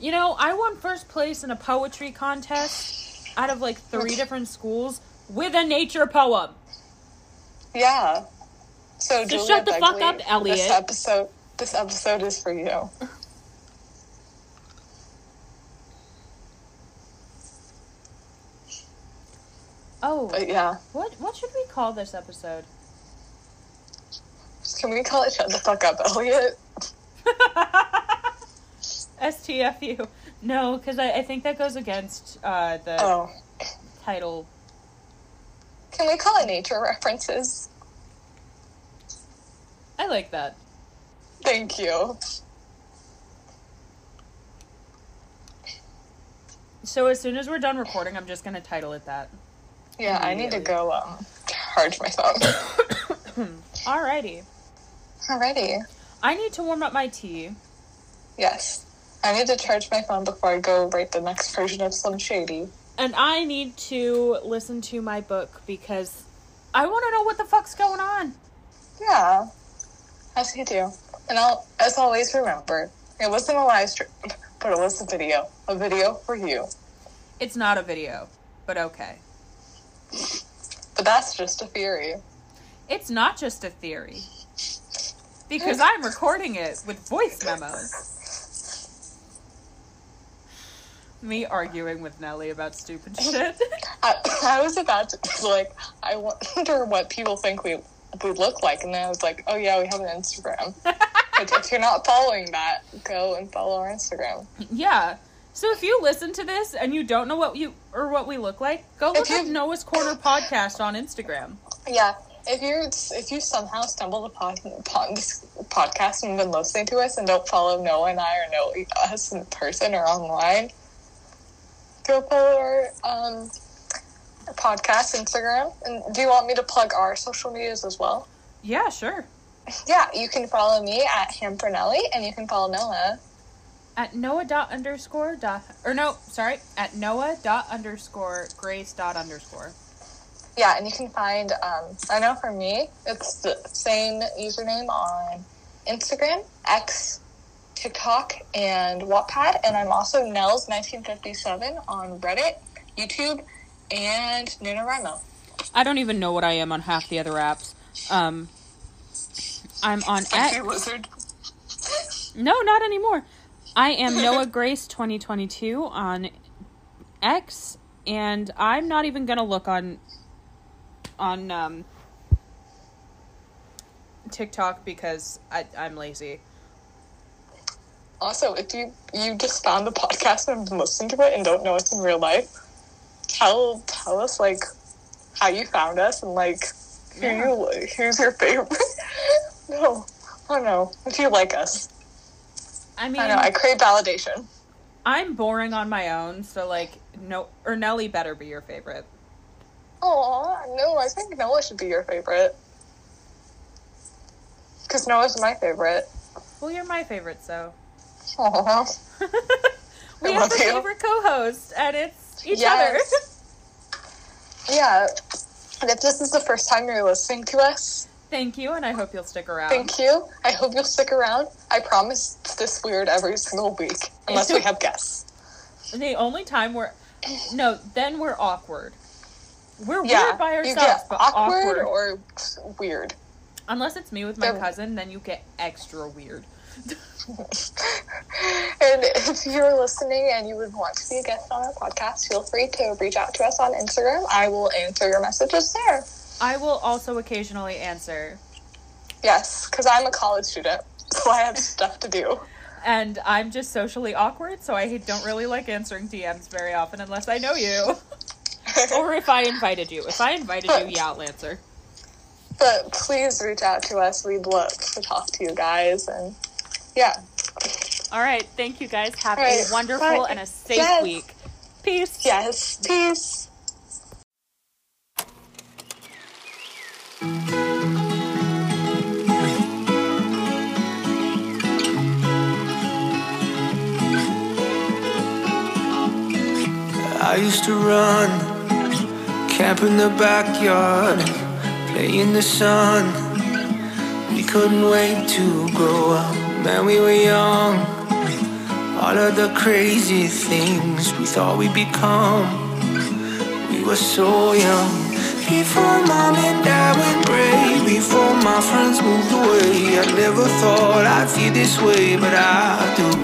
You know, I won first place in a poetry contest out of like three different schools with a nature poem. Yeah. So, So Julia shut the fuck up, Elliot. This episode, this episode is for you. Oh, But yeah, what what should we call this episode? can we call it "Shut the fuck up, Elliot"? [LAUGHS] STFU. No, because I, I think that goes against uh, the Oh, title. can we call it nature references? I like that. Thank you. So as soon as we're done recording, I'm just gonna title it that. Yeah, I need to go um charge my phone. [COUGHS] [COUGHS] Alrighty. Alrighty. I need to warm up my tea. Yes. I need to charge my phone before I go write the next version of Slim Shady. And I need to listen to my book because I want to know what the fuck's going on. Yeah. As you do. And I'll, as always, remember, it wasn't a live stream, [LAUGHS] but it was a video. A video for you. It's not a video, but okay. But that's just a theory. It's not just a theory. Because I'm recording it with voice memos. Me arguing with Nelly about stupid shit. I, I was about to [LAUGHS] like, I wonder what people think we we look like, and then I was like, oh yeah, we have an Instagram. [LAUGHS] if you're not following that, go and follow our Instagram. yeah. So if you listen to this and you don't know what you or what we look like, go look up Noah's Corner podcast on Instagram. Yeah, if you're if you somehow stumbled upon, upon this podcast and been listening to us and don't follow Noah and I or know us in person or online, go follow our um, podcast Instagram. And do you want me to plug our social medias as well? Yeah, sure. Yeah, you can follow me at Hampernelli, and you can follow Noah. At Noah dot underscore dot or no, sorry, at Noah dot underscore Grace dot underscore. Yeah, and you can find. Um, I know for me, it's the same username on Instagram, X, TikTok, and Wattpad, and I'm also Nels 1957 on Reddit, YouTube, and NaNoWriMo. I don't even know what I am on half the other apps. Um, I'm on Sexy X. Wizard. No, not anymore. I am [LAUGHS] Noah Grace 2022 on X, and I'm not even gonna look on on um, TikTok because I, I'm lazy. Also, if you you just found the podcast and been listening to it and don't know us in real life, tell tell us like how you found us and like who you who's your favorite. [LAUGHS] no, I don't know if you like us. I mean, I know I crave validation. I'm boring on my own, so like no or Nelly better be your favorite. Oh no, I think Noah should be your favorite because Noah's my favorite. Well, you're my favorite, so [LAUGHS] we I have a favorite co-host, and it's each Yes. [LAUGHS] yeah. And if this is the first time you're listening to us. Thank you, and I hope you'll stick around. thank you. I hope you'll stick around. I promise this weird every single week, unless we have guests. The only time we're no, then we're awkward. We're Yeah, weird by ourselves, but awkward, awkward. or weird. Unless it's me with my They're- cousin, then you get extra weird. [LAUGHS] And if you're listening and you would want to be a guest on our podcast, feel free to reach out to us on Instagram. I will answer your messages there. I will also occasionally answer, Yes, because I'm a college student, [LAUGHS] so I have stuff to do. and I'm just socially awkward, so I don't really like answering DMs very often unless I know you. [LAUGHS] or if I invited you. If I invited you, yeah, I'll answer. but please reach out to us. We'd love to talk to you guys. And yeah, All right, thank you guys. Have right, a wonderful bye. and a safe Yes. week. Peace. yes, peace. I used to run, camp in the backyard, play in the sun. We couldn't wait to grow up, man, we were young. All of the crazy things we thought we'd become, we were so young. Before mom and dad went gray, before my friends moved away, I never thought I'd feel this way, but I do.